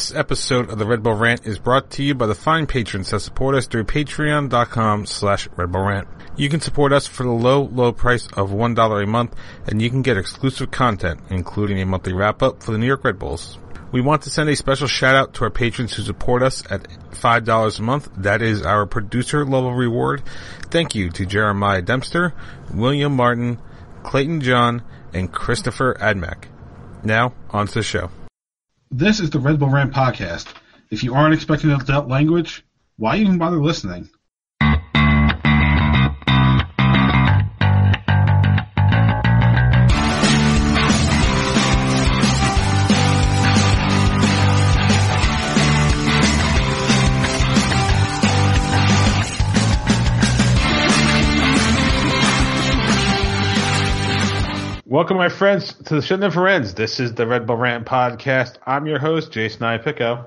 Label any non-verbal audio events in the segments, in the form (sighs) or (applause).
This episode of the Red Bull Rant is brought to you by the fine patrons that support us through patreon.com slash Red Bull Rant. You can support us for the low, low price of $1 a month, and you can get exclusive content, including a monthly wrap-up for the New York Red Bulls. We want to send a special shout out to our patrons who support us at $5 a month. That is our producer level reward. Thank you to Jeremiah Dempster, William Martin, Clayton John, and Christopher Admack. Now, on to the show. This is the Red Bull Rant podcast. If you aren't expecting adult language, why even bother listening? Welcome, my friends, to the Shouldn't for Ends. This is the Red Bull Rant podcast. I'm your host, Jason Iapicco.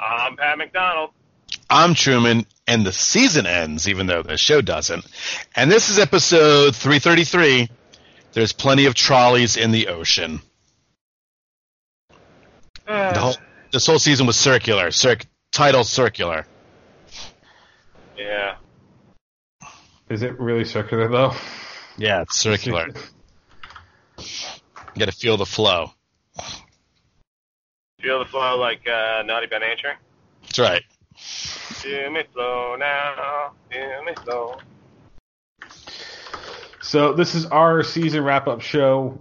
I'm Pat McDonald. I'm Truman, and the season ends, even though the show doesn't. And this is episode 333. There's plenty of trolleys in the ocean. The whole, this whole season was circular, cir- title circular. Yeah. Is it really circular, though? Yeah, it's circular. (laughs) You got to feel the flow. Feel the flow like uh, Naughty by Nature? That's right. Feel me slow now. Feel me slow. So this is our season wrap up show.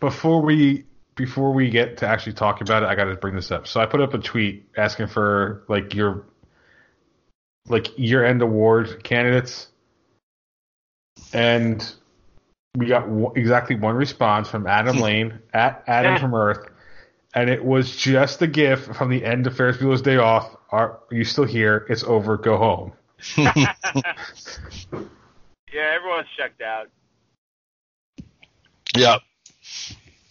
Before we before we get to actually talk about it, I got to bring this up. So I put up a tweet asking for like your like year end award candidates, and we got w- exactly one response from Adam (laughs) Lane at Adam from Earth, and it was just a gif from the end of Ferris Bueller's Day Off. Are, are you still here? It's over. Go home. (laughs) Yeah, everyone's checked out. Yep.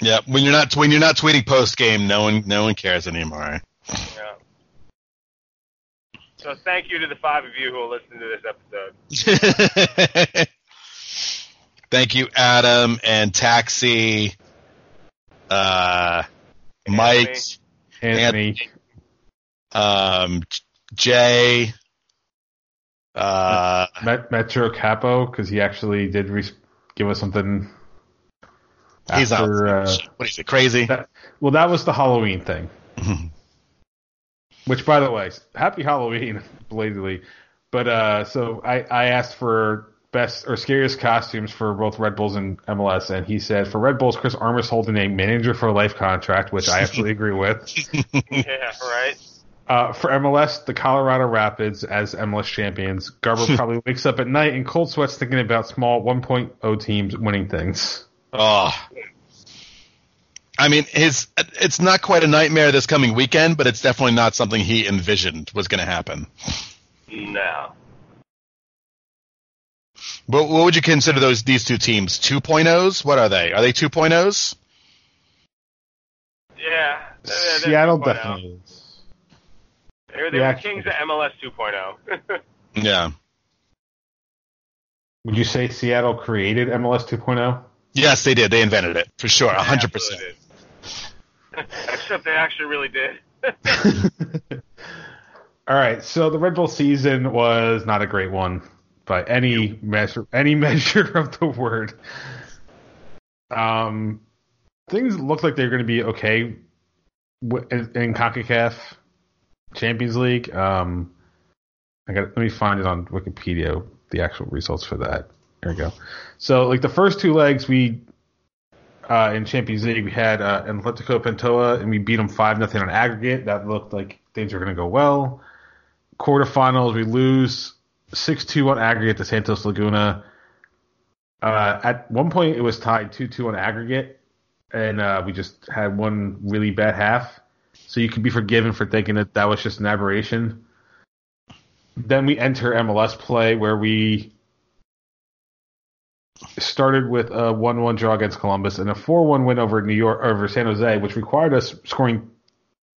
yeah. When you're not when you're not tweeting post game, no one no one cares anymore. Yeah. So thank you to the five of you who will listen to this episode. (laughs) Thank you, Adam and Taxi, uh, Mike, Anthony, um, Jay, uh, Met, Metro Capo because he actually did re- give us something. he's out. uh, what is it? Crazy? that- well, that was the Halloween thing. Which, by the way, happy Halloween, (laughs) belatedly. But uh, so I, I asked for best or scariest costumes for both Red Bulls and MLS, and he said for Red Bulls, Chris Armas holding a manager for life contract, which I absolutely agree with. (laughs) yeah, right. Uh, for MLS, the Colorado Rapids as MLS champions. Garber (laughs) probably wakes up at night in cold sweats thinking about small 1.0 teams winning things. Oh. I mean, his it's not quite a nightmare this coming weekend, but it's definitely not something he envisioned was going to happen. No. But what would you consider those these two teams? 2.0s? What are they? Are they 2.0s? Yeah. they're- they're Seattle 2.0. definitely is. They're, they're Yeah. the kings of MLS 2.0. (laughs) Yeah. Would you say Seattle created MLS 2.0? Yes, they did. They invented it for sure, a hundred percent. Did. Except they actually really did. (laughs) All right, so the Red Bull season was not a great one by any measure, any (laughs) measure of the word. Um, things look like they're going to be okay in, in Concacaf Champions League. Um, I got let me find it on Wikipedia the actual results for that. There we go. So, like the first two legs, we uh, in Champions League we had uh, Atletico Pantoja, and we beat them five nothing on aggregate. That looked like things were going to go well. Quarterfinals, we lose six two on aggregate to Santos Laguna. Uh, at one point, it was tied two two on aggregate, and uh, we just had one really bad half. So you can be forgiven for thinking that that was just an aberration. Then we enter MLS play where we started with a one-one draw against Columbus and a four-one win over New York over San Jose, which required us scoring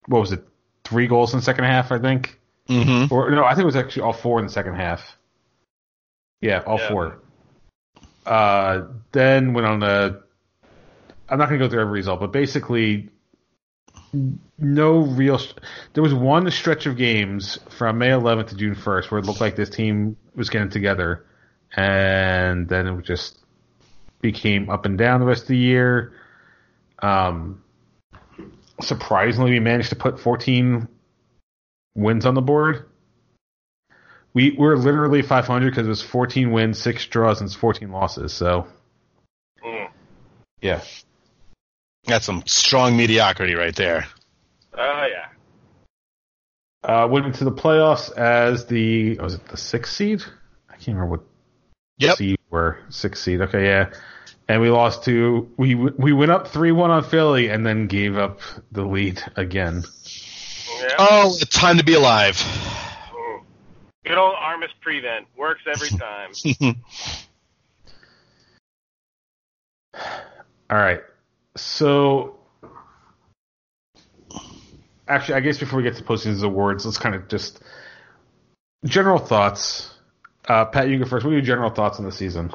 what was it, three goals in the second half, I think. Mm-hmm. Or no, I think it was actually all four in the second half. Yeah, all Yeah. four. Uh, then went on the. I'm not going to go through every result, but basically, no real. There was one stretch of games from May 11th to June 1st where it looked like this team was getting together, and then it just became up and down the rest of the year. Um, surprisingly, we managed to put 14 wins on the board. We were literally 500 because it was 14 wins, six draws, and 14 losses. So, Mm. yeah. That's some strong mediocrity right there. Oh yeah. Uh, went into the playoffs as the was it the sixth seed? I can't remember what Yep. seed were sixth seed. Okay, yeah, and we lost to we we went up three one on Philly and then gave up the lead again. Yeah. Oh, it's time to be alive. Mm. Good old Armas prevent works every time. (laughs) All right, so actually, I guess before we get to posting these awards, let's kind of just general thoughts. Uh, Pat, you go first. What are your general thoughts on the season?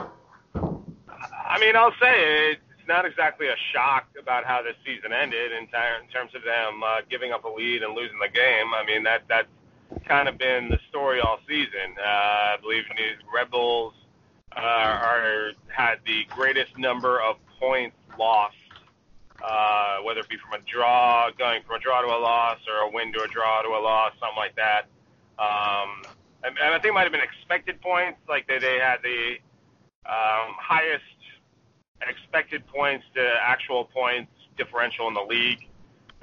I mean, I'll say it's not exactly a shock about how this season ended in, ter- in terms of them uh, giving up a lead and losing the game. I mean, that that's kind of been the story all season. Uh, I believe the Red Bulls uh, are had the greatest number of points lost, uh, whether it be from a draw, going from a draw to a loss, or a win to a draw to a loss, something like that. Um, and, and I think it might have been expected points, like they they had the um, highest expected points to actual points differential in the league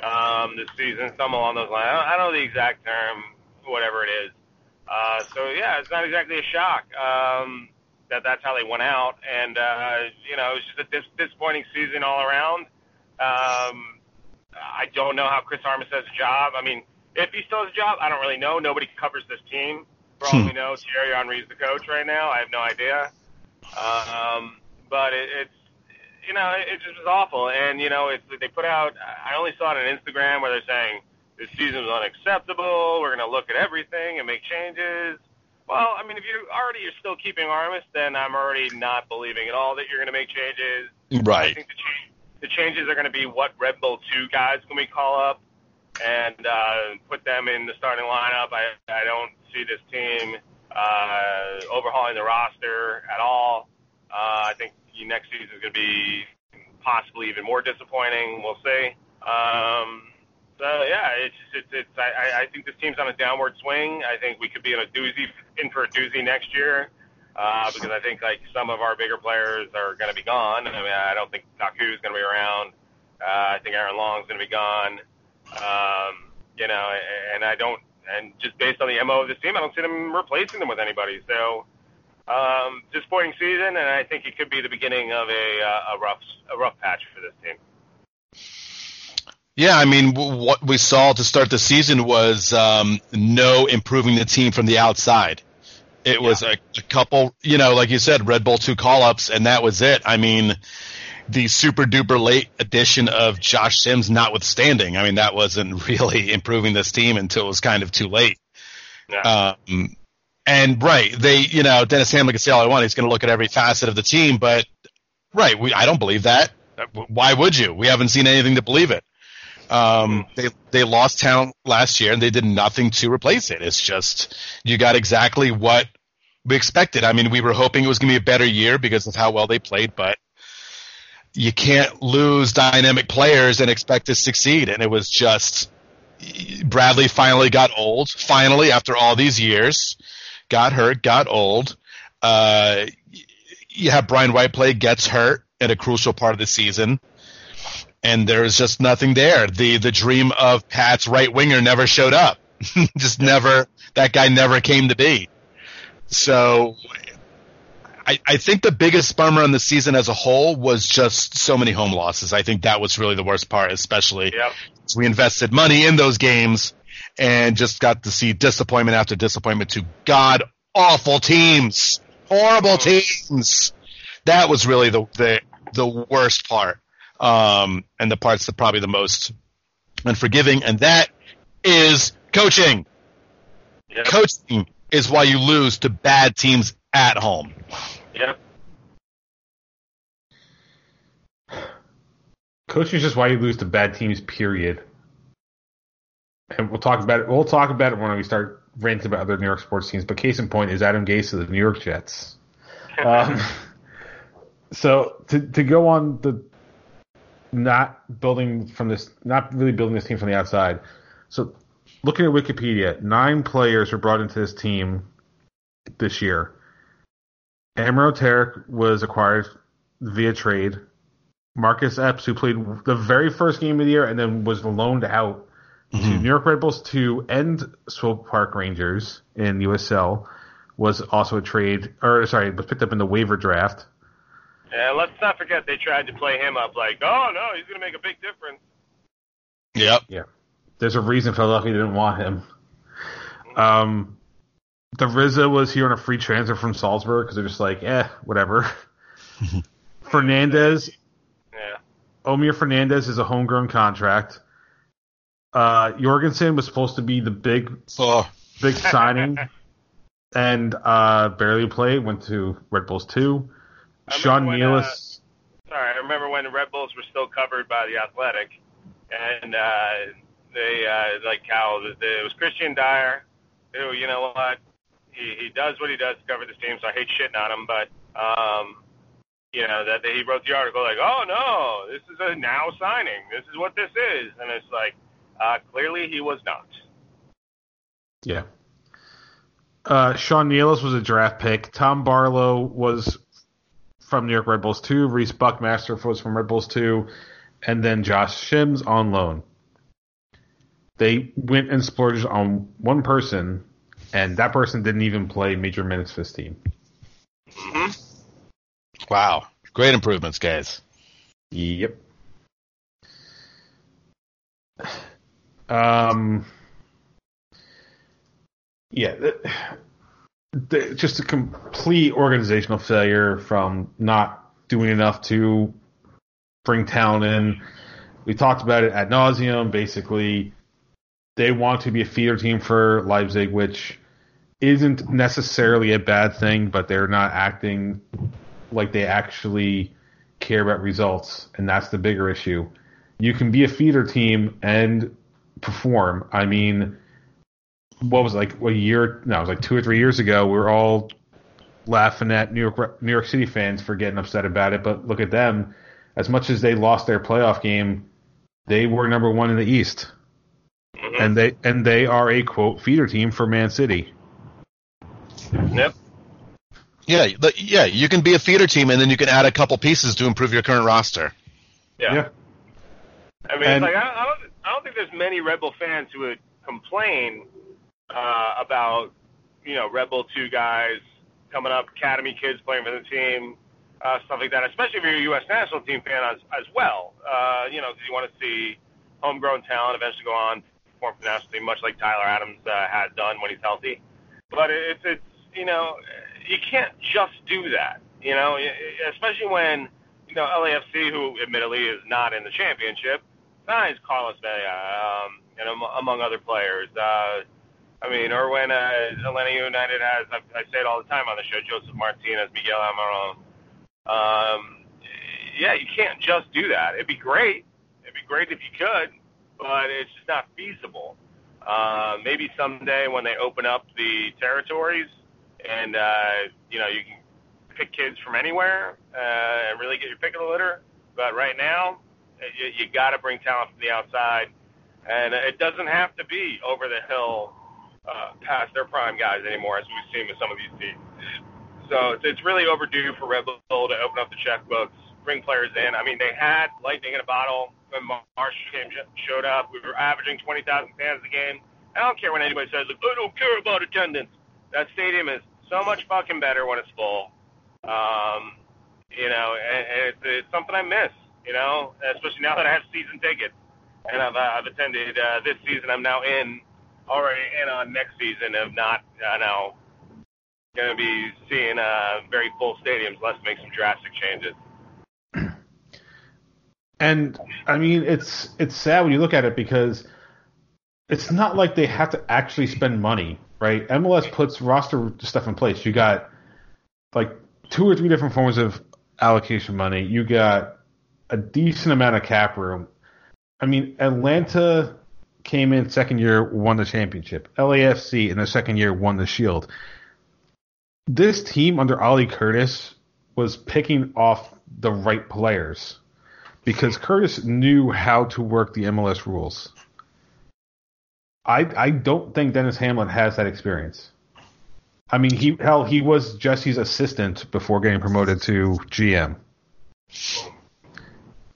um, this season, some along those lines. I don't, I don't know the exact term, whatever it is. Uh, so yeah, it's not exactly a shock um, that that's how they went out, and uh, you know, it's just a dis- disappointing season all around. Um, I don't know how Chris Armas has a job. I mean, if he still has a job, I don't really know. Nobody covers this team. For all Hmm. we know, Thierry Henry's the coach right now. I have no idea. Um, but it, it's you know it, it just was awful. And you know it's they put out. I only saw it on Instagram where they're saying this season was unacceptable. We're going to look at everything and make changes. Well, I mean, if you already you're still keeping Armas, then I'm already not believing at all that you're going to make changes. Right. I think the, cha- the changes are going to be what Red Bull 2 guys can we call up and uh, put them in the starting lineup. I, I don't see this team uh, overhauling the roster at all. Uh, I think next season is going to be possibly even more disappointing. We'll see. Um, so yeah, it's it's, it's I, I- think this team's on a downward swing. I think we could be in a doozy in for a doozy next year uh, because I think like some of our bigger players are going to be gone. I mean, I don't think Kaku's going to be around. Uh, I think Aaron Long's going to be gone. Um, you know, and I don't, and just based on the mo of this team, I don't see them replacing them with anybody. So um, disappointing season, and I think it could be the beginning of a uh, a rough a rough patch for this team. Yeah, I mean, w- what we saw to start the season was um, no improving the team from the outside. It was a, a couple, you know, like you said, Red Bull two call ups, and that was it. I mean, the super duper late addition of Josh Sims notwithstanding, I mean, that wasn't (laughs) really improving this team until it was kind of too late. Yeah. Um, and right, they, you know, Denis Hamlett can say all I want. He's going to look at every facet of the team, but right, we, I don't believe that. Why would you? We haven't seen anything to believe it. Um, they they lost talent last year and they did nothing to replace it. It's just you got exactly what we expected. I mean, we were hoping it was going to be a better year because of how well they played, but you can't lose dynamic players and expect to succeed. And it was just Bradley finally got old. Finally, after all these years, got hurt, got old. Uh, you have Brian White play, gets hurt at a crucial part of the season, and there's just nothing there. The the dream of Pat's right winger never showed up. (laughs) just never. That guy never came to be. So. I, I think the biggest bummer on the season as a whole was just so many home losses. I think that was really the worst part, especially Yep. we invested money in those games and just got to see disappointment after disappointment to god awful teams, horrible teams. That was really the the, the worst part, um, and the parts that probably the most unforgiving, and that is coaching. Yep. Coaching is why you lose to bad teams at home. Yep. Coaching is just why you lose to bad teams. Period. And we'll talk about it. We'll talk about it when we start ranting about other New York sports teams. But case in point is Adam Gase of the New York Jets. (laughs) Um, so to to go on the not building from this, not really building this team from the outside. So looking at Wikipedia, nine players were brought into this team this year. Amro Tarek was acquired via trade. Marcus Epps, who played the very first game of the year and then was loaned out to New York Red Bulls to end Swope Park Rangers in USL, was also a trade, or sorry, was picked up in the waiver draft. And let's not forget they tried to play him up like, oh no, he's going to make a big difference. Yep. Yeah. There's a reason Philadelphia didn't want him. Um, the Rizza was here on a free transfer from Salzburg because they're just like, eh, whatever. (laughs) Fernandez, Yeah. Omir Fernandez is a homegrown contract. Uh, Jorgensen was supposed to be the big, Oh, big (laughs) signing, and uh, barely played. Went to Red Bulls two. I Sean remember when, Nealis, Sorry, I remember when the Red Bulls were still covered by the Athletic, and uh, they uh, like how the, the, it was Kristian Dyer, who you know what he he does what he does to cover this team, so I hate shitting on him, but um, you know that, that he wrote the article like, oh no, this is a now signing, this is what this is, and it's like uh, clearly he was not. Yeah. Uh, Sean Nealis was a draft pick. Tom Barlow was from New York Red Bulls 2. Rece Buckmaster was from Red Bulls 2. And then Josh Sims on loan. They went and splurged on one person, and that person didn't even play major minutes for this team. wow. Great improvements, guys. Yep. Um. Yeah, th- th- just a complete organizational failure from not doing enough to bring talent in. We talked about it ad nauseum. Basically, they want to be a feeder team for Leipzig, which isn't necessarily a bad thing, but they're not acting like they actually care about results, and that's the bigger issue. You can be a feeder team and perform. I mean, what was it, like a year? No, it was like two or three years ago. We were all laughing at New York New York City fans for getting upset about it, but look at them. As much as they lost their playoff game, they were number one in the East, mm-hmm. and they and they are a quote feeder team for Man City. Yep. Yeah, but- yeah, you can be a feeder team and then you can add a couple pieces to improve your current roster. Yeah. Yeah. I mean, And- it's like I, I don't, I don't think there's many Red Bull fans who would complain uh, about, you know, Red Bull two guys coming up, academy kids playing for the team, uh, stuff like that. Especially if you're a U.S. national team fan as as well. Uh, you know, because you want to see homegrown talent eventually go on perform for the national team, much like Tyler Adams uh, has done when he's healthy. But it's it's you know, you can't just do that. You know, especially when you know LAFC, who admittedly is not in the championship, signs Carlos Vela, um, and am- among other players. Uh, I mean, or when uh, Atlanta United has, I, I say it all the time on the show, Josef Martinez, Miguel Almiron. Um, yeah, you can't just do that. It'd be great. It'd be great if you could, but it's just not feasible. Uh, maybe someday when they open up the territories and, uh, you know, you can pick kids from anywhere uh, and really get your pick of the litter. But right now, you, you got to bring talent from the outside, and it doesn't have to be over the hill uh, past their prime guys anymore, as we've seen with some of these teams. So it's, it's really overdue for Red Bull to open up the checkbooks, bring players in. I mean, they had lightning in a bottle when Marsch came, showed up. We were averaging 20,000 fans a game. I don't care when anybody says, like, I don't care about attendance. That stadium is so much fucking better when it's full. Um, you know, and, and it's, it's something I miss, you know, especially now that I have season tickets. And I've, uh, I've attended uh, this season. I'm now in, already in on next season of not, uh, now going to be seeing uh, very full stadiums. Let's make some drastic changes. (clears throat) And I mean, it's it's sad when you look at it because it's not like they have to actually spend money, right? MLS puts roster stuff in place. You got like two or three different forms of allocation money. You got a decent amount of cap room. I mean, Atlanta came in second year, won the championship. LAFC in the second year won the Shield. This team under Ali Curtis was picking off the right players because Curtis knew how to work the MLS rules. I I don't think Denis Hamlett has that experience. I mean, he hell he was Jesse's assistant before getting promoted to GM.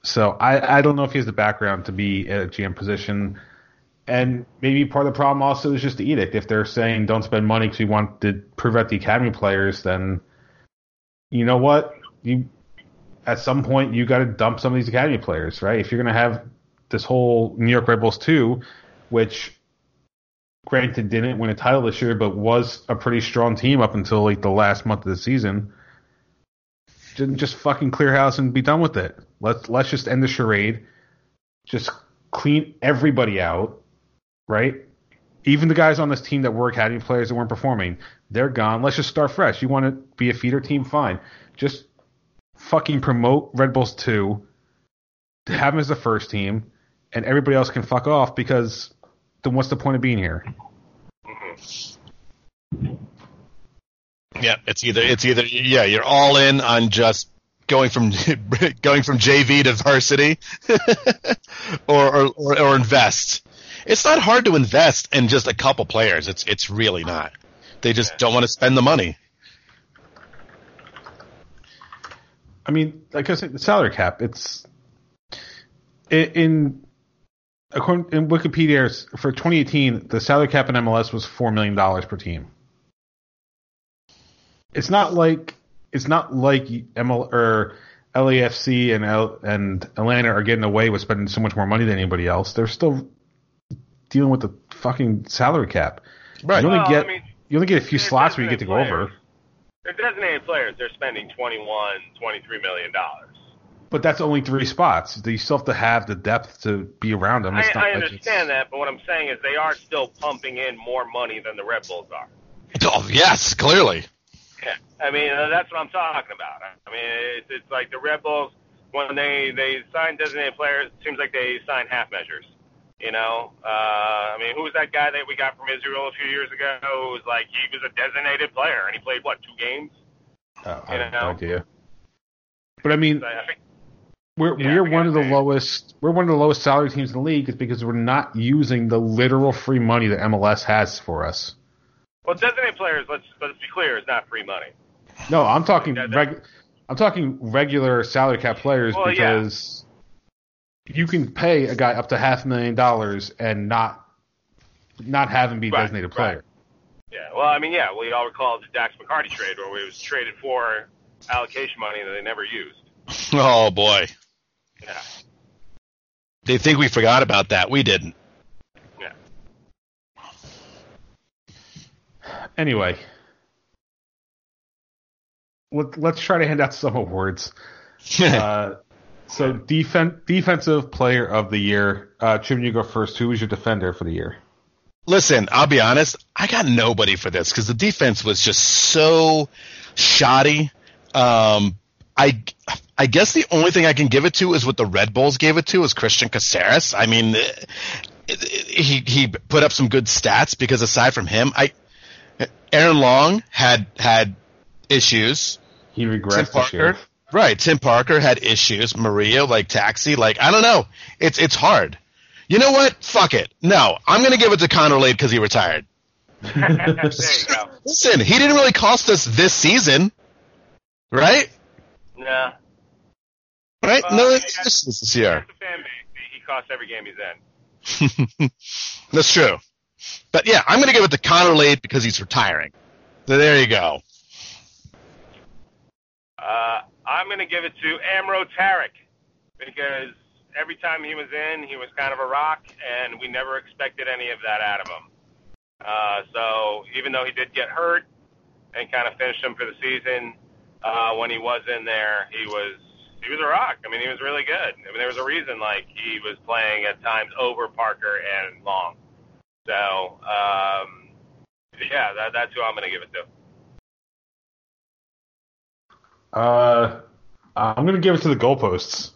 So I I don't know if he has the background to be at a GM position. And maybe part of the problem also is just the edict. If they're saying don't spend money because we want to prevent the academy players, then you know what? You at some point you got to dump some of these academy players, right? If you're going to have this whole New York Bulls 2, which granted didn't win a title this year, but was a pretty strong team up until like the last month of the season. Just fucking clear house and be done with it. Let's let's just end the charade. Just clean everybody out, right? Even the guys on this team that were academy players that weren't performing, they're gone. Let's just start fresh. You want to be a feeder team, fine. Just fucking promote Red Bulls 2, have them as the first team, and everybody else can fuck off because then what's the point of being here? Mm-hmm. Yeah, it's either it's either yeah, you're all in on just going from (laughs) going from JV to varsity, (laughs) or, or, or or invest. It's not hard to invest in just a couple players. It's it's really not. They just don't want to spend the money. I mean, like I said, the salary cap. It's in according in Wikipedia for 2018, the salary cap in MLS was four million dollars per team. It's not like it's not like ML or LAFC and L, and Atlanta are getting away with spending so much more money than anybody else. They're still dealing with the fucking salary cap. Right. You only Well, get I mean, you only get a few slots where you get to go over. They're designated players. They're spending 21, 23 million dollars. But that's only three spots. You still have to have the depth to be around them. I, not I like understand it's- that, but what I'm saying is they are still pumping in more money than the Red Bulls are. Oh yes, clearly. Yeah, I mean uh, that's what I'm talking about. I mean it's, it's like the Red Bulls when they they sign designated players. It seems like they sign half measures. You know, uh, I mean, who was that guy that we got from Israel a few years ago? Who was like he was a designated player and he played what two games? Oh, I You have no know? idea. But I mean, I think we're Yeah, we're one of the say. lowest we're one of the lowest salary teams in the league is because we're not using the literal free money that MLS has for us. Well, designated players. Let's let's be clear, is not free money. No, I'm talking Yeah, that- reg, I'm talking regular salary cap players Well, yeah. because you can pay a guy up to half a million dollars and not not have him be Right, designated right. player. Yeah, well, I mean, yeah, we all recall the Dax McCarty trade where we was traded for allocation money that they never used. (laughs) Oh boy, Yeah, they think we forgot about that. We didn't. yeah. Anyway, let, let's try to hand out some awards. (laughs) Uh, so defen- defensive player of the year. Uh, Jim, you go first. Who was your defender for the year? Listen, I'll be honest. I got nobody for this because the defense was just so shoddy. Um, I I guess the only thing I can give it to is what the Red Bulls gave it to is Cristian Cásseres. I mean, it, it, he he put up some good stats because aside from him, I Aaron Long had had issues. He regrets. Tim regressed this. Parker, right? Tim Parker had issues. Maria, like Taxi, like I don't know. It's it's hard. You know what? Fuck it. No, I'm gonna give it to Connor Lade because he retired. there you go. Listen, he didn't really cost us this season, right? Nah, Right? Well, no, yeah, it's this this year. the fan base. He he costs every game he's in. (laughs) That's true. But yeah, I'm gonna give it to Connor Lade because he's retiring. So there you go. Uh, I'm going to give it to Amro Tarek because every time he was in, he was kind of a rock, and we never expected any of that out of him. Uh, so even though he did get hurt and kind of finished him for the season, uh, when he was in there, he was he was a rock. I mean, he was really good. I mean, there was a reason like he was playing at times over Parker and Long. So um, yeah, that, that's who I'm going to give it to. Uh, I'm going to give it to the goalposts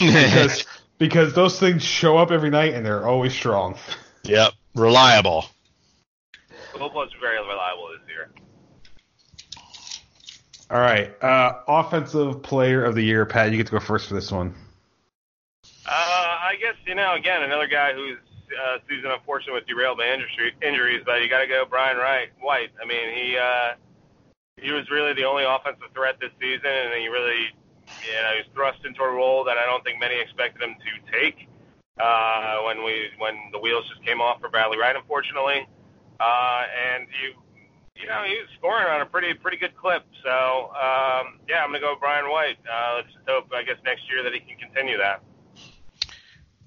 because (laughs) because those things show up every night and they're always strong. Yep, reliable. Garoppolo's very reliable this year. All right. Uh, offensive player of the year, Pat. You get to go first for this one. Uh, I guess you know again another guy whose uh, season unfortunately was derailed by injury, injuries, but you got to go Brian Wright White. I mean he uh, he was really the only offensive threat this season, and he really you know he was thrust into a role that I don't think many expected him to take uh, when we when the wheels just came off for Bradley Wright, unfortunately. Uh, and you you know, he was scoring on a pretty pretty good clip. So um, yeah, I'm gonna go with Brian White. Uh, let's just hope, I guess, next year that he can continue that.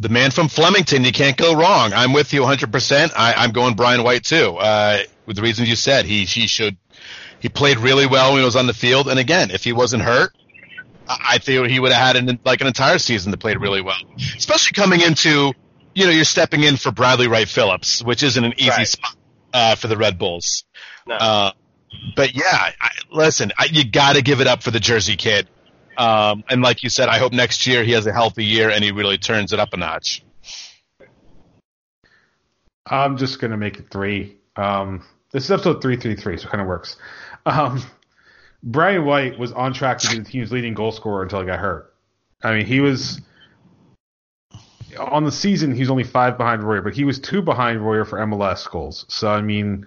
The man from Flemington, you can't go wrong. I'm with you 100%. I, I'm going Brian White too. Uh, with the reasons you said, he he should he played really well when he was on the field. And again, if he wasn't hurt, I, I think he would have had an, like an entire season that played really well. Especially coming into, you know, you're stepping in for Bradley Wright Phillips, which isn't an easy Right. spot uh, for the Red Bulls. No. Uh, but yeah, I, listen, I, you got to give it up for the Jersey kid. Um, and like you said, I hope next year he has a healthy year and he really turns it up a notch. I'm just gonna make it three. Um, this is episode three three three, so it kind of works. Um, Brian White was on track to be the team's leading goal scorer until he got hurt. I mean, he was on the season. He's only five behind Royer, but he was two behind Royer for MLS goals. So I mean,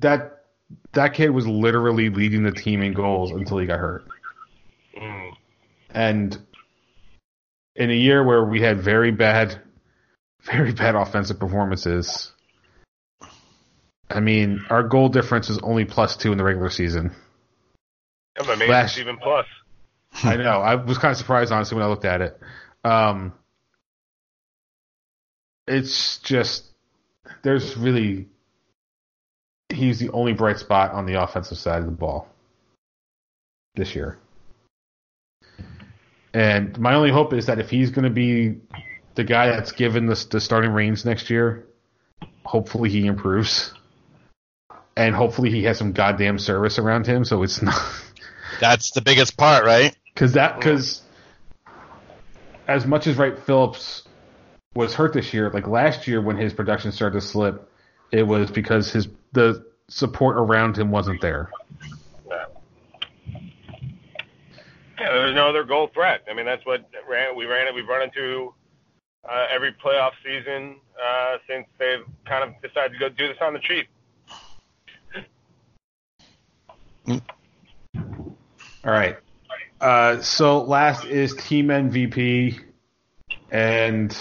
that that kid was literally leading the team in goals until he got hurt. Mm. And in a year where we had very bad, (laughs) very bad offensive performances, I mean, our goal difference is only plus two in the regular season. I'm amazed Last- it's even plus. (laughs) I know. I was kind of surprised, honestly, when I looked at it. Um, it's just there's really he's the only bright spot on the offensive side of the ball this year. And my only hope is that if he's going to be the guy that's given the, the starting reins next year, hopefully he improves. And hopefully he has some goddamn service around him, so it's not (laughs) That's the biggest part, right? because that because as much as Wright Phillips was hurt this year, like last year when his production started to slip, it was because his the support around him wasn't there. Yeah. Yeah, there's no other goal threat. I mean, that's what ran, we ran. it. We've run into uh, every playoff season uh, since they've kind of decided to go do this on the cheap. All right. Uh, so last is team MVP, and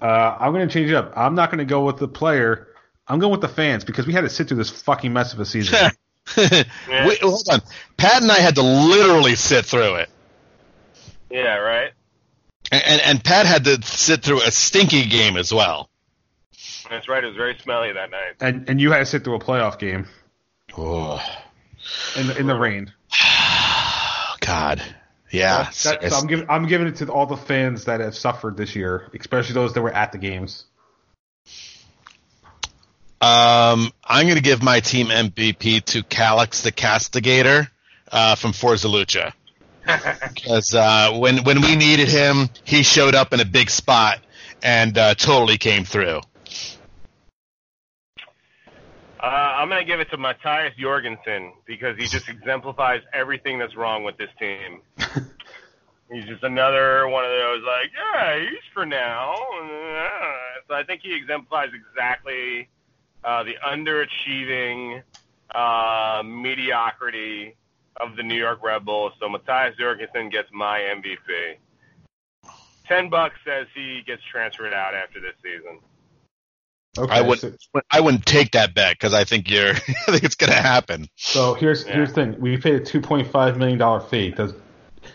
uh, I'm going to change it up. I'm not going to go with the player. I'm going with the fans because we had to sit through this fucking mess of a season. (laughs) Wait, hold on. Pat and I had to literally sit through it. Yeah, right. And, and, and Pat had to sit through a stinky game as well. That's right. It was very smelly that night. and and you had to sit through a playoff game Oh, in the, in the rain. (sighs) God. Yeah. That- that- so I'm giving I'm giving it to all the fans that have suffered this year, especially those that were at the games. Um, I'm going to give my team MVP to Calix the Castigator uh, from Forza Lucha. (laughs) Because uh, when when we needed him, he showed up in a big spot and uh, totally came through. Uh, I'm going to give it to Matthias Jorgensen because he just exemplifies everything that's wrong with this team. (laughs) he's just another one of those like, yeah, he's for now. So I think he exemplifies exactly uh, the underachieving uh, mediocrity of the New York Red Bulls. So Matthias Jorgensen gets my MVP. Ten bucks says he gets transferred out after this season. Okay, I wouldn't I wouldn't take that bet because I think you're (laughs) I think it's going to happen. so here's Yeah. here's the thing: we paid a 2.5 million dollar fee. Does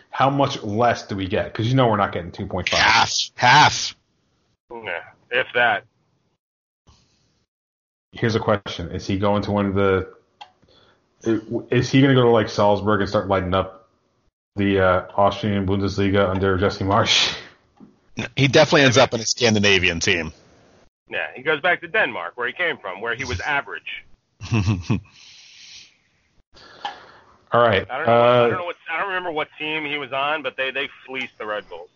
how much less do we get? Because you know we're not getting 2.5. Half, half. Yeah, if that. Here's a question: Is he going to one of the? Is he going to go to like Salzburg and start lighting up the uh, Austrian Bundesliga under Jesse Marsch? He definitely ends up in a Scandinavian team. Yeah, he goes back to Denmark, where he came from, where he was average. (laughs) All right. I don't know. I Uh, don't know what. I don't remember what team he was on, but they they fleeced the Red Bulls.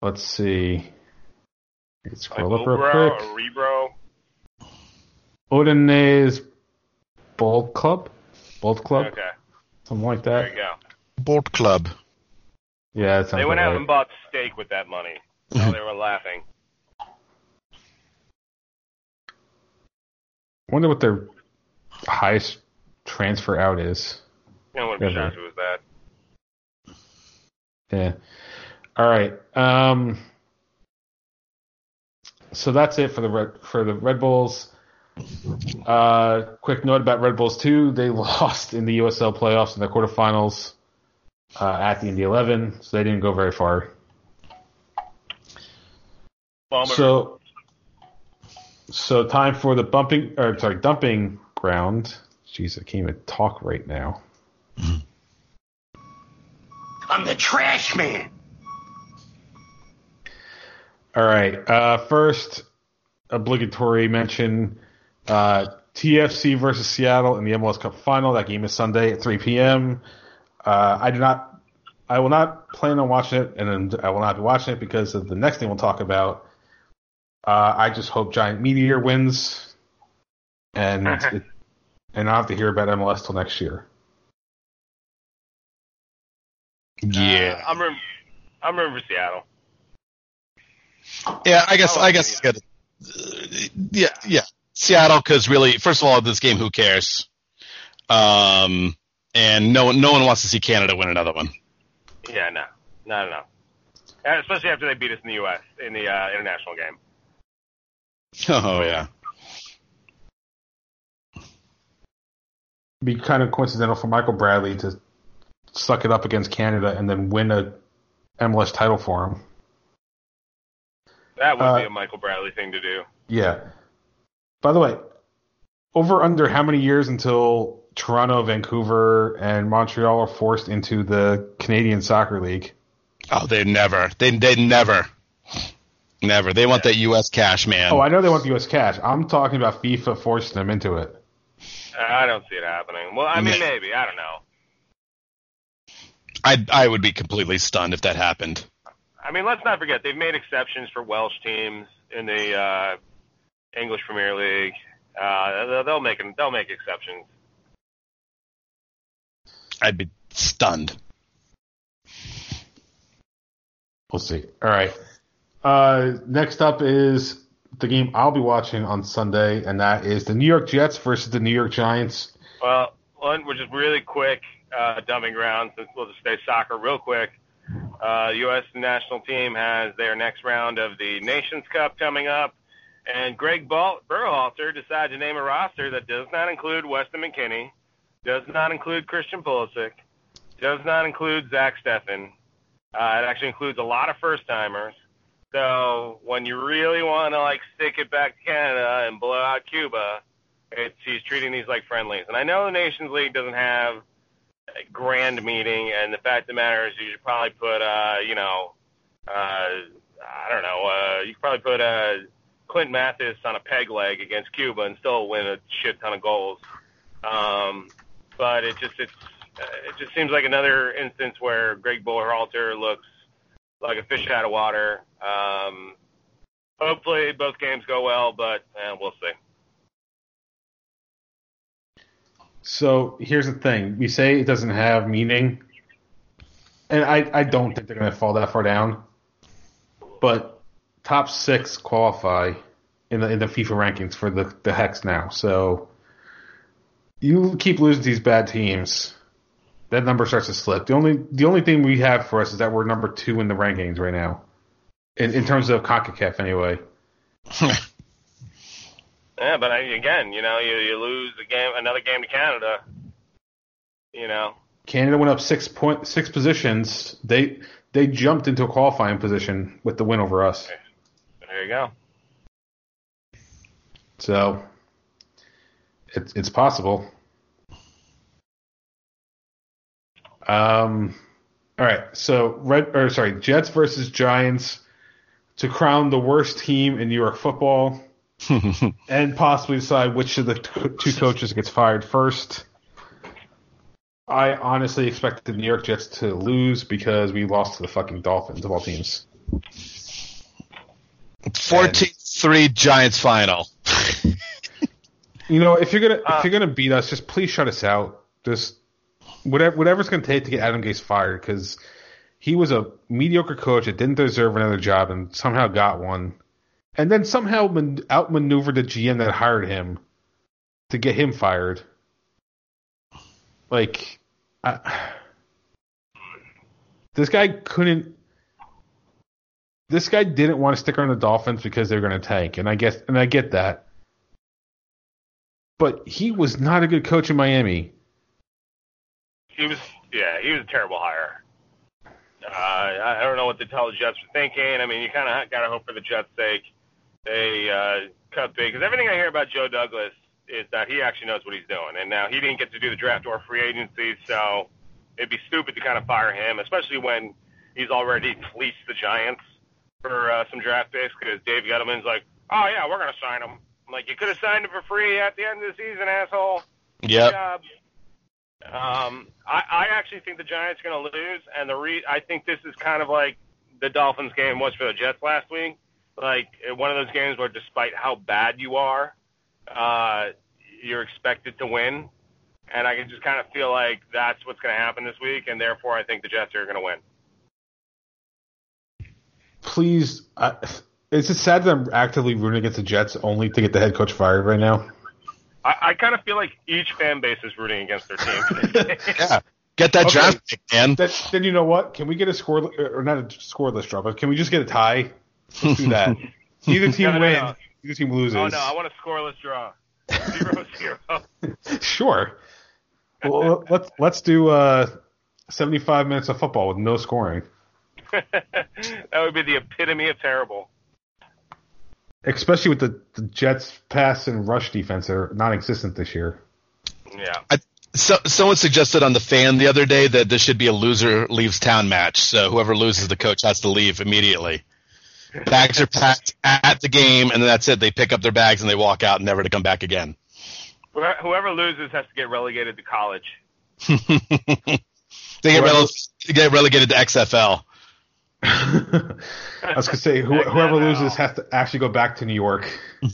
Let's see. I can Like scroll up real Ubro quick. or Rebro. Odane's Bold Club? Boldklub? Okay, Something like there that? you go. Bolt Club. Yeah, that sounds They went out right. and bought steak with that money. (laughs) While they were laughing. I wonder what their highest transfer out is. You know, wouldn't be Ever. shocked if it was that. Yeah. All right. Um, so that's it for the Red for the Red Bulls. Uh, quick note about Red Bulls too. They (laughs) lost in the USL playoffs in the quarterfinals uh, at the Indy Eleven, so they didn't go very far. Bummer. So, so time for the bumping or sorry dumping ground. Jeez, I can't even talk right now. I'm the trash man. All right. Uh, first, obligatory mention: uh, TFC versus Seattle in the MLS Cup final. That game is Sunday at 3 p.m. Uh, I do not. I will not plan on watching it, and I will not be watching it because of the next thing we'll talk about. Uh, I just hope Giant Meteor wins, and (laughs) it, and I will have to hear about MLS till next year. Yeah. Uh, I'm room. I'm room Seattle. Yeah, I guess Oh, I guess it's good. Uh, yeah, yeah. Seattle, because really, first of all, this game, who cares? Um, and no one, no one wants to see Canada win another one. Yeah, no, no, no. And especially after they beat us in the U.S. in the uh, international game. (laughs) Oh yeah, Be kind of coincidental for Michael Bradley to suck it up against Canada and then win a MLS title for him. That would Uh, be a Michael Bradley thing to do. Yeah. By the way, over under how many years until Toronto, Vancouver, and Montreal are forced into the Canadian Soccer League? oh they never, they they never, never. They want that U.S. cash, man. Oh, I know they want the U.S. cash. I'm talking about FIFA forcing them into it. I don't see it happening. Well, I mean, maybe. I don't know. I I would be completely stunned if that happened. I mean, let's not forget they've made exceptions for Welsh teams in the uh, English Premier League. Uh, they'll- they'll make they'll make exceptions. I'd be stunned. We'll see. All right. Uh, next up is the game I'll be watching on Sunday, and that is the New York Jets versus the New York Giants. Well, one, we're just really quick uh, dumping ground. We'll just stay soccer real quick. Uh, U.S. national team has their next round of the Nations Cup coming up, and Greg Berhalter decided to name a roster that does not include Weston McKennie, does not include Christian Pulisic, does not include Zach Steffen. Uh, it actually includes a lot of first timers. So when you really want to like stick it back to Canada and blow out Cuba, it's he's treating these like friendlies. And I know the Nations League doesn't have grand meeting, and the fact of the matter is you should probably put uh, you know, uh, I don't know, uh, you could probably put uh, Clint Mathis on a peg leg against Cuba and still win a shit ton of goals. Um, but it just it's uh, it just seems like another instance where Greg Berhalter looks like a fish out of water. Um, hopefully both games go well, but uh, we'll see. So here's the thing: we say it doesn't have meaning, and I, I don't think they're going to fall that far down. But top six qualify in the in the FIFA rankings for the the hex now. So you keep losing these bad teams, that number starts to slip. The only the only thing we have for us is that we're number two in the rankings right now, in in terms of Concacaf anyway. (laughs) Yeah, but I, again, you know, you you lose a game, another game to Canada. You know, Canada went up six point six positions. They they jumped into a qualifying position with the win over us. there you go. So it's it's possible. Um, all right. So red or sorry, Jets versus Giants to crown the worst team in New York football (laughs) and possibly decide which of the two coaches gets fired first. I honestly expected the New York Jets to lose because we lost to the fucking Dolphins of all teams. 14-3 Giants final. (laughs) You know, if you're gonna Uh, if you're gonna beat us, just please shut us out. Just whatever whatever's gonna take to get Adam Gase fired because he was a mediocre coach that didn't deserve another job and somehow got one, and then somehow man, outmaneuvered the GM that hired him to get him fired. Like, I, this guy couldn't. This guy didn't want to stick around the Dolphins because they're going to tank, and I guess and I get that but he was not a good coach in Miami. He was, yeah, he was a terrible hire. Uh, I don't know what to tell the Jets were thinking. I mean, you kind of got to hope for the Jets' sake they uh, cut big because everything I hear about Joe Douglas is that he actually knows what he's doing, and now he didn't get to do the draft or free agency, so it'd be stupid to kind of fire him, especially when he's already fleeced the Giants for uh, some draft picks because Dave Gettleman's like, oh yeah, we're gonna sign him. I'm like, you could have signed him for free at the end of the season, asshole. Job. Um, I, I actually think the Giants are going to lose, and the re- I think this is kind of like the Dolphins game was for the Jets last week. Like uh, one of those games where, despite how bad you are, uh, you're expected to win, and I can just kind of feel like that's what's going to happen this week, and therefore I think the Jets are going to win. Please, I, is it sad that I'm actively rooting against the Jets only to get the head coach fired right now? I, I kind of feel like each fan base is rooting against their team. (laughs) Yeah. (laughs) Get that Okay. draft pick, man. Then, then you know what? Can we get a score or not a scoreless draw, but can we just get a tie? Let's do that. (laughs) Either team No, no, wins, no. either team loses. oh no, I want a scoreless draw. Zero (laughs) zero. sure. Well, let's let's do uh, 75 minutes of football with no scoring, (laughs) that would be the epitome of terrible. especially with the, the Jets' pass and rush defense that are non-existent this year. Yeah. So, someone suggested on the fan the other day that this should be a loser leaves town match. So whoever loses, the coach has to leave immediately. Bags are packed at the game, and then that's it. They pick up their bags and they walk out, never to come back again. Whoever whoever loses has to get relegated to college. (laughs) they get, rele- get relegated to XFL. (laughs) I was gonna say who, whoever loses has to actually go back to New York. (laughs)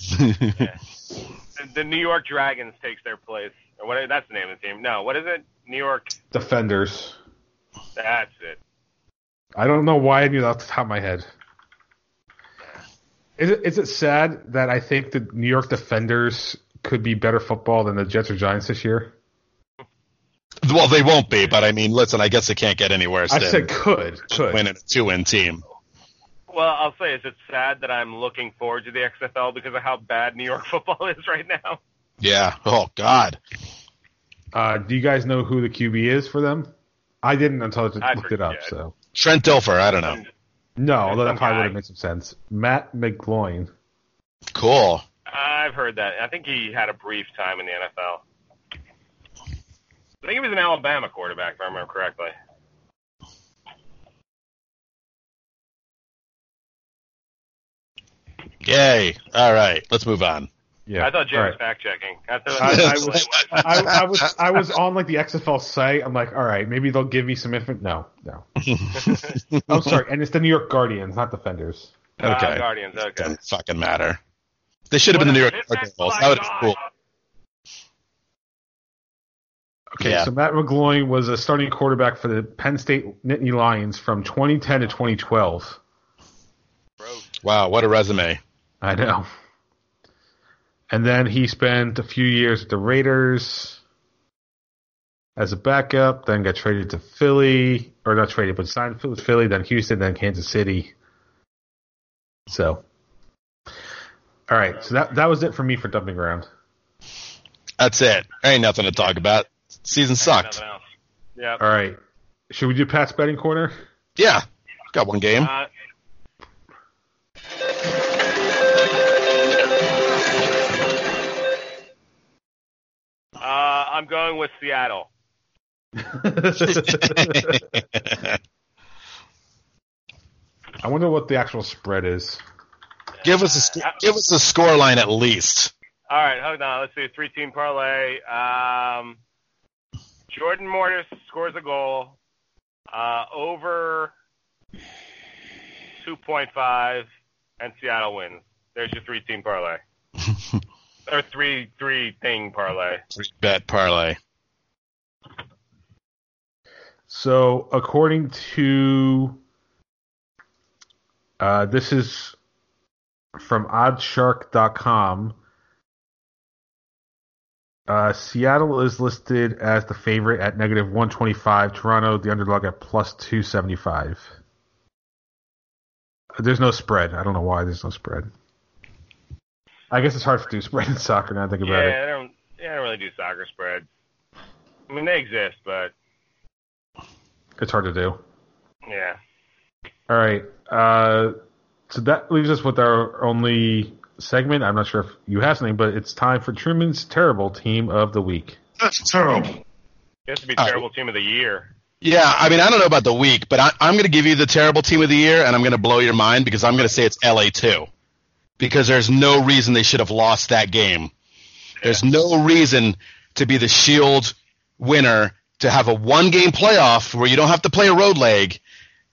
The, the New York Dragons takes their place. Or what? That's the name of the team. No, what is it? New York. Defenders. That's it. I don't know why I knew that off the top of my head. Is it is it sad that I think the New York Defenders could be better football than the Jets or Giants this year? Well, they won't be, but I mean, listen, I guess they can't get anywhere. I said could, could. winning a two-win team. Well, I'll say, is it sad that I'm looking forward to the XFL because of how bad New York (laughs) football is right now? Yeah. Oh God. Uh, do you guys know who the QB is for them? I didn't until I I looked it up. So Trent Dilfer. I don't know. No, although that probably guy. would have made some sense. Matt McGloin. Cool. I've heard that. I think he had a brief time in the NFL. I think he was an Alabama quarterback, if I remember correctly. Yay. All right. Let's move on. Yeah, I thought Jay all was right. fact checking. I I, I was I, I was I was on like the XFL site. I'm like, all right, maybe they'll give me some info. No, no. (laughs) I'm sorry, and it's the New York Guardians, not Defenders. Ah, Okay. Guardians. Okay. Doesn't fucking matter. They should have been the New York Whatever. Cardinals. That would be cool. Okay, Yeah. so Matt McGloin was a starting quarterback for the Penn State Nittany Lions from 2010 to 2012. Wow, what a resume. I know. And then he spent a few years at the Raiders as a backup, then got traded to Philly, or not traded, but signed with Philly, then Houston, then Kansas City. So, all right, so that that was it for me for dumping ground. That's it. Ain't nothing to talk about. Season sucked. Yeah. All right, should we do Pat's betting corner? Yeah. Got one game. Uh, uh, I'm going with Seattle. (laughs) I wonder what the actual spread is. give us a sc- give us a score line at least. All right, hold on. Let's see. Three team parlay. Um, Jordan Morris scores a goal. Uh, over 2.5, and Seattle wins. There's your three team parlay. Or three three thing parlay. Three bet parlay. So, according to uh, this is from oddshark.com. Uh, Seattle is listed as the favorite at negative 125. Toronto, the underdog, at plus 275. There's no spread. I don't know why there's no spread. I guess it's hard to do (laughs) spread in soccer now. I think about yeah, it. I don't. Yeah, I don't really do soccer spreads. I mean, they exist, but It's hard to do. yeah. All right. Uh, so that leaves us with our only segment. I'm not sure if you have something, but it's time for Truman's terrible team of the week. That's terrible. It has to be Uh, terrible team of the year. Yeah, I mean, I don't know about the week, but I, I'm going to give you the terrible team of the year, and I'm going to blow your mind because I'm going to say it's LA too, because there's no reason they should have lost that game. There's no reason to be the Shield winner to have a one-game playoff where you don't have to play a road leg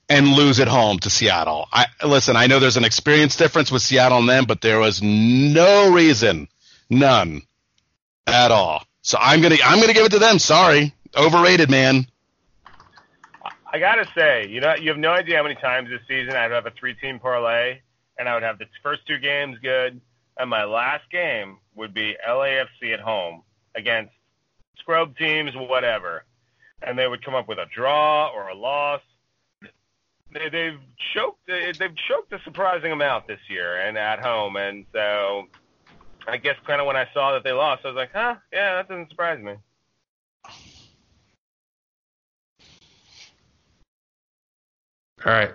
and lose at home to Seattle. I listen. I know there's an experience difference with Seattle and them, but there was no reason, none, at all. So I'm gonna I'm gonna give it to them. Sorry, overrated, man. I gotta say, you know, you have no idea how many times this season I'd have a three-team parlay, and I would have the first two games good, and my last game would be LAFC at home against scrub teams, whatever, and they would come up with a draw or a loss. They, they've choked. They, they've choked a surprising amount this year, and at home, and so I guess kind of when I saw that they lost, I was like, huh, yeah, that doesn't surprise me. All right.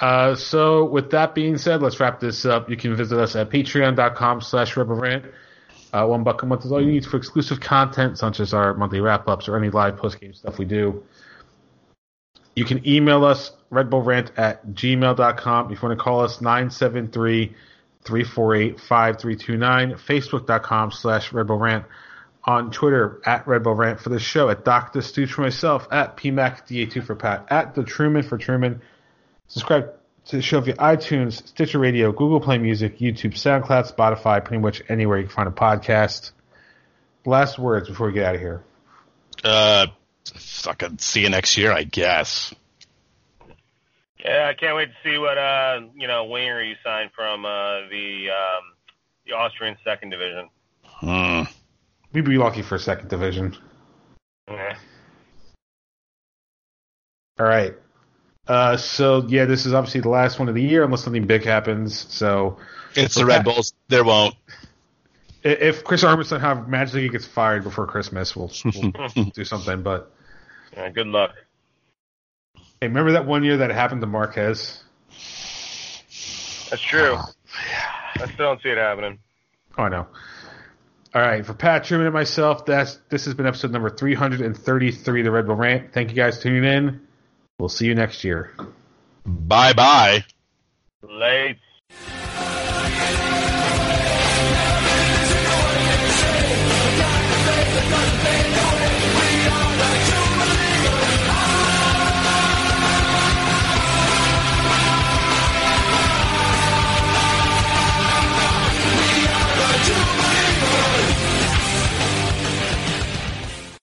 Uh, so with that being said, let's wrap this up. You can visit us at patreon.com slash redbullrant. Uh, one buck a month is all you need for exclusive content, such as our monthly wrap-ups or any live post-game stuff we do. You can email us, redbullrant at gmail.com. If you want to call us, 973-348-5329. Facebook.com slash redbullrant. On Twitter, at redbullrant for the show, at Dr. Stooge for myself, at PMACDA2 for Pat, at The Truman for Truman. Subscribe to the show via iTunes, Stitcher Radio, Google Play Music, YouTube, SoundCloud, Spotify, pretty much anywhere you can find a podcast. Last words before we get out of here. Uh, fucking see you next year, I guess. Yeah, I can't wait to see what uh you know winger you signed from uh the um the Austrian second division. Hmm. We'd be lucky for second division. Yeah. All right. Uh, so yeah, this is obviously the last one of the year, unless something big happens. So It's the Red Bulls. There won't. if Chris Armas somehow magically gets fired before Christmas, we'll, we'll (laughs) do something. But yeah, good luck. hey, remember that one year that happened to Marquez? That's true. I still don't see it happening. Oh, I know. All right, for Pat Truman and myself, that's this has been episode number 333 of the Red Bull Rant. Thank you guys for tuning in. We'll see you next year. Bye bye. Late.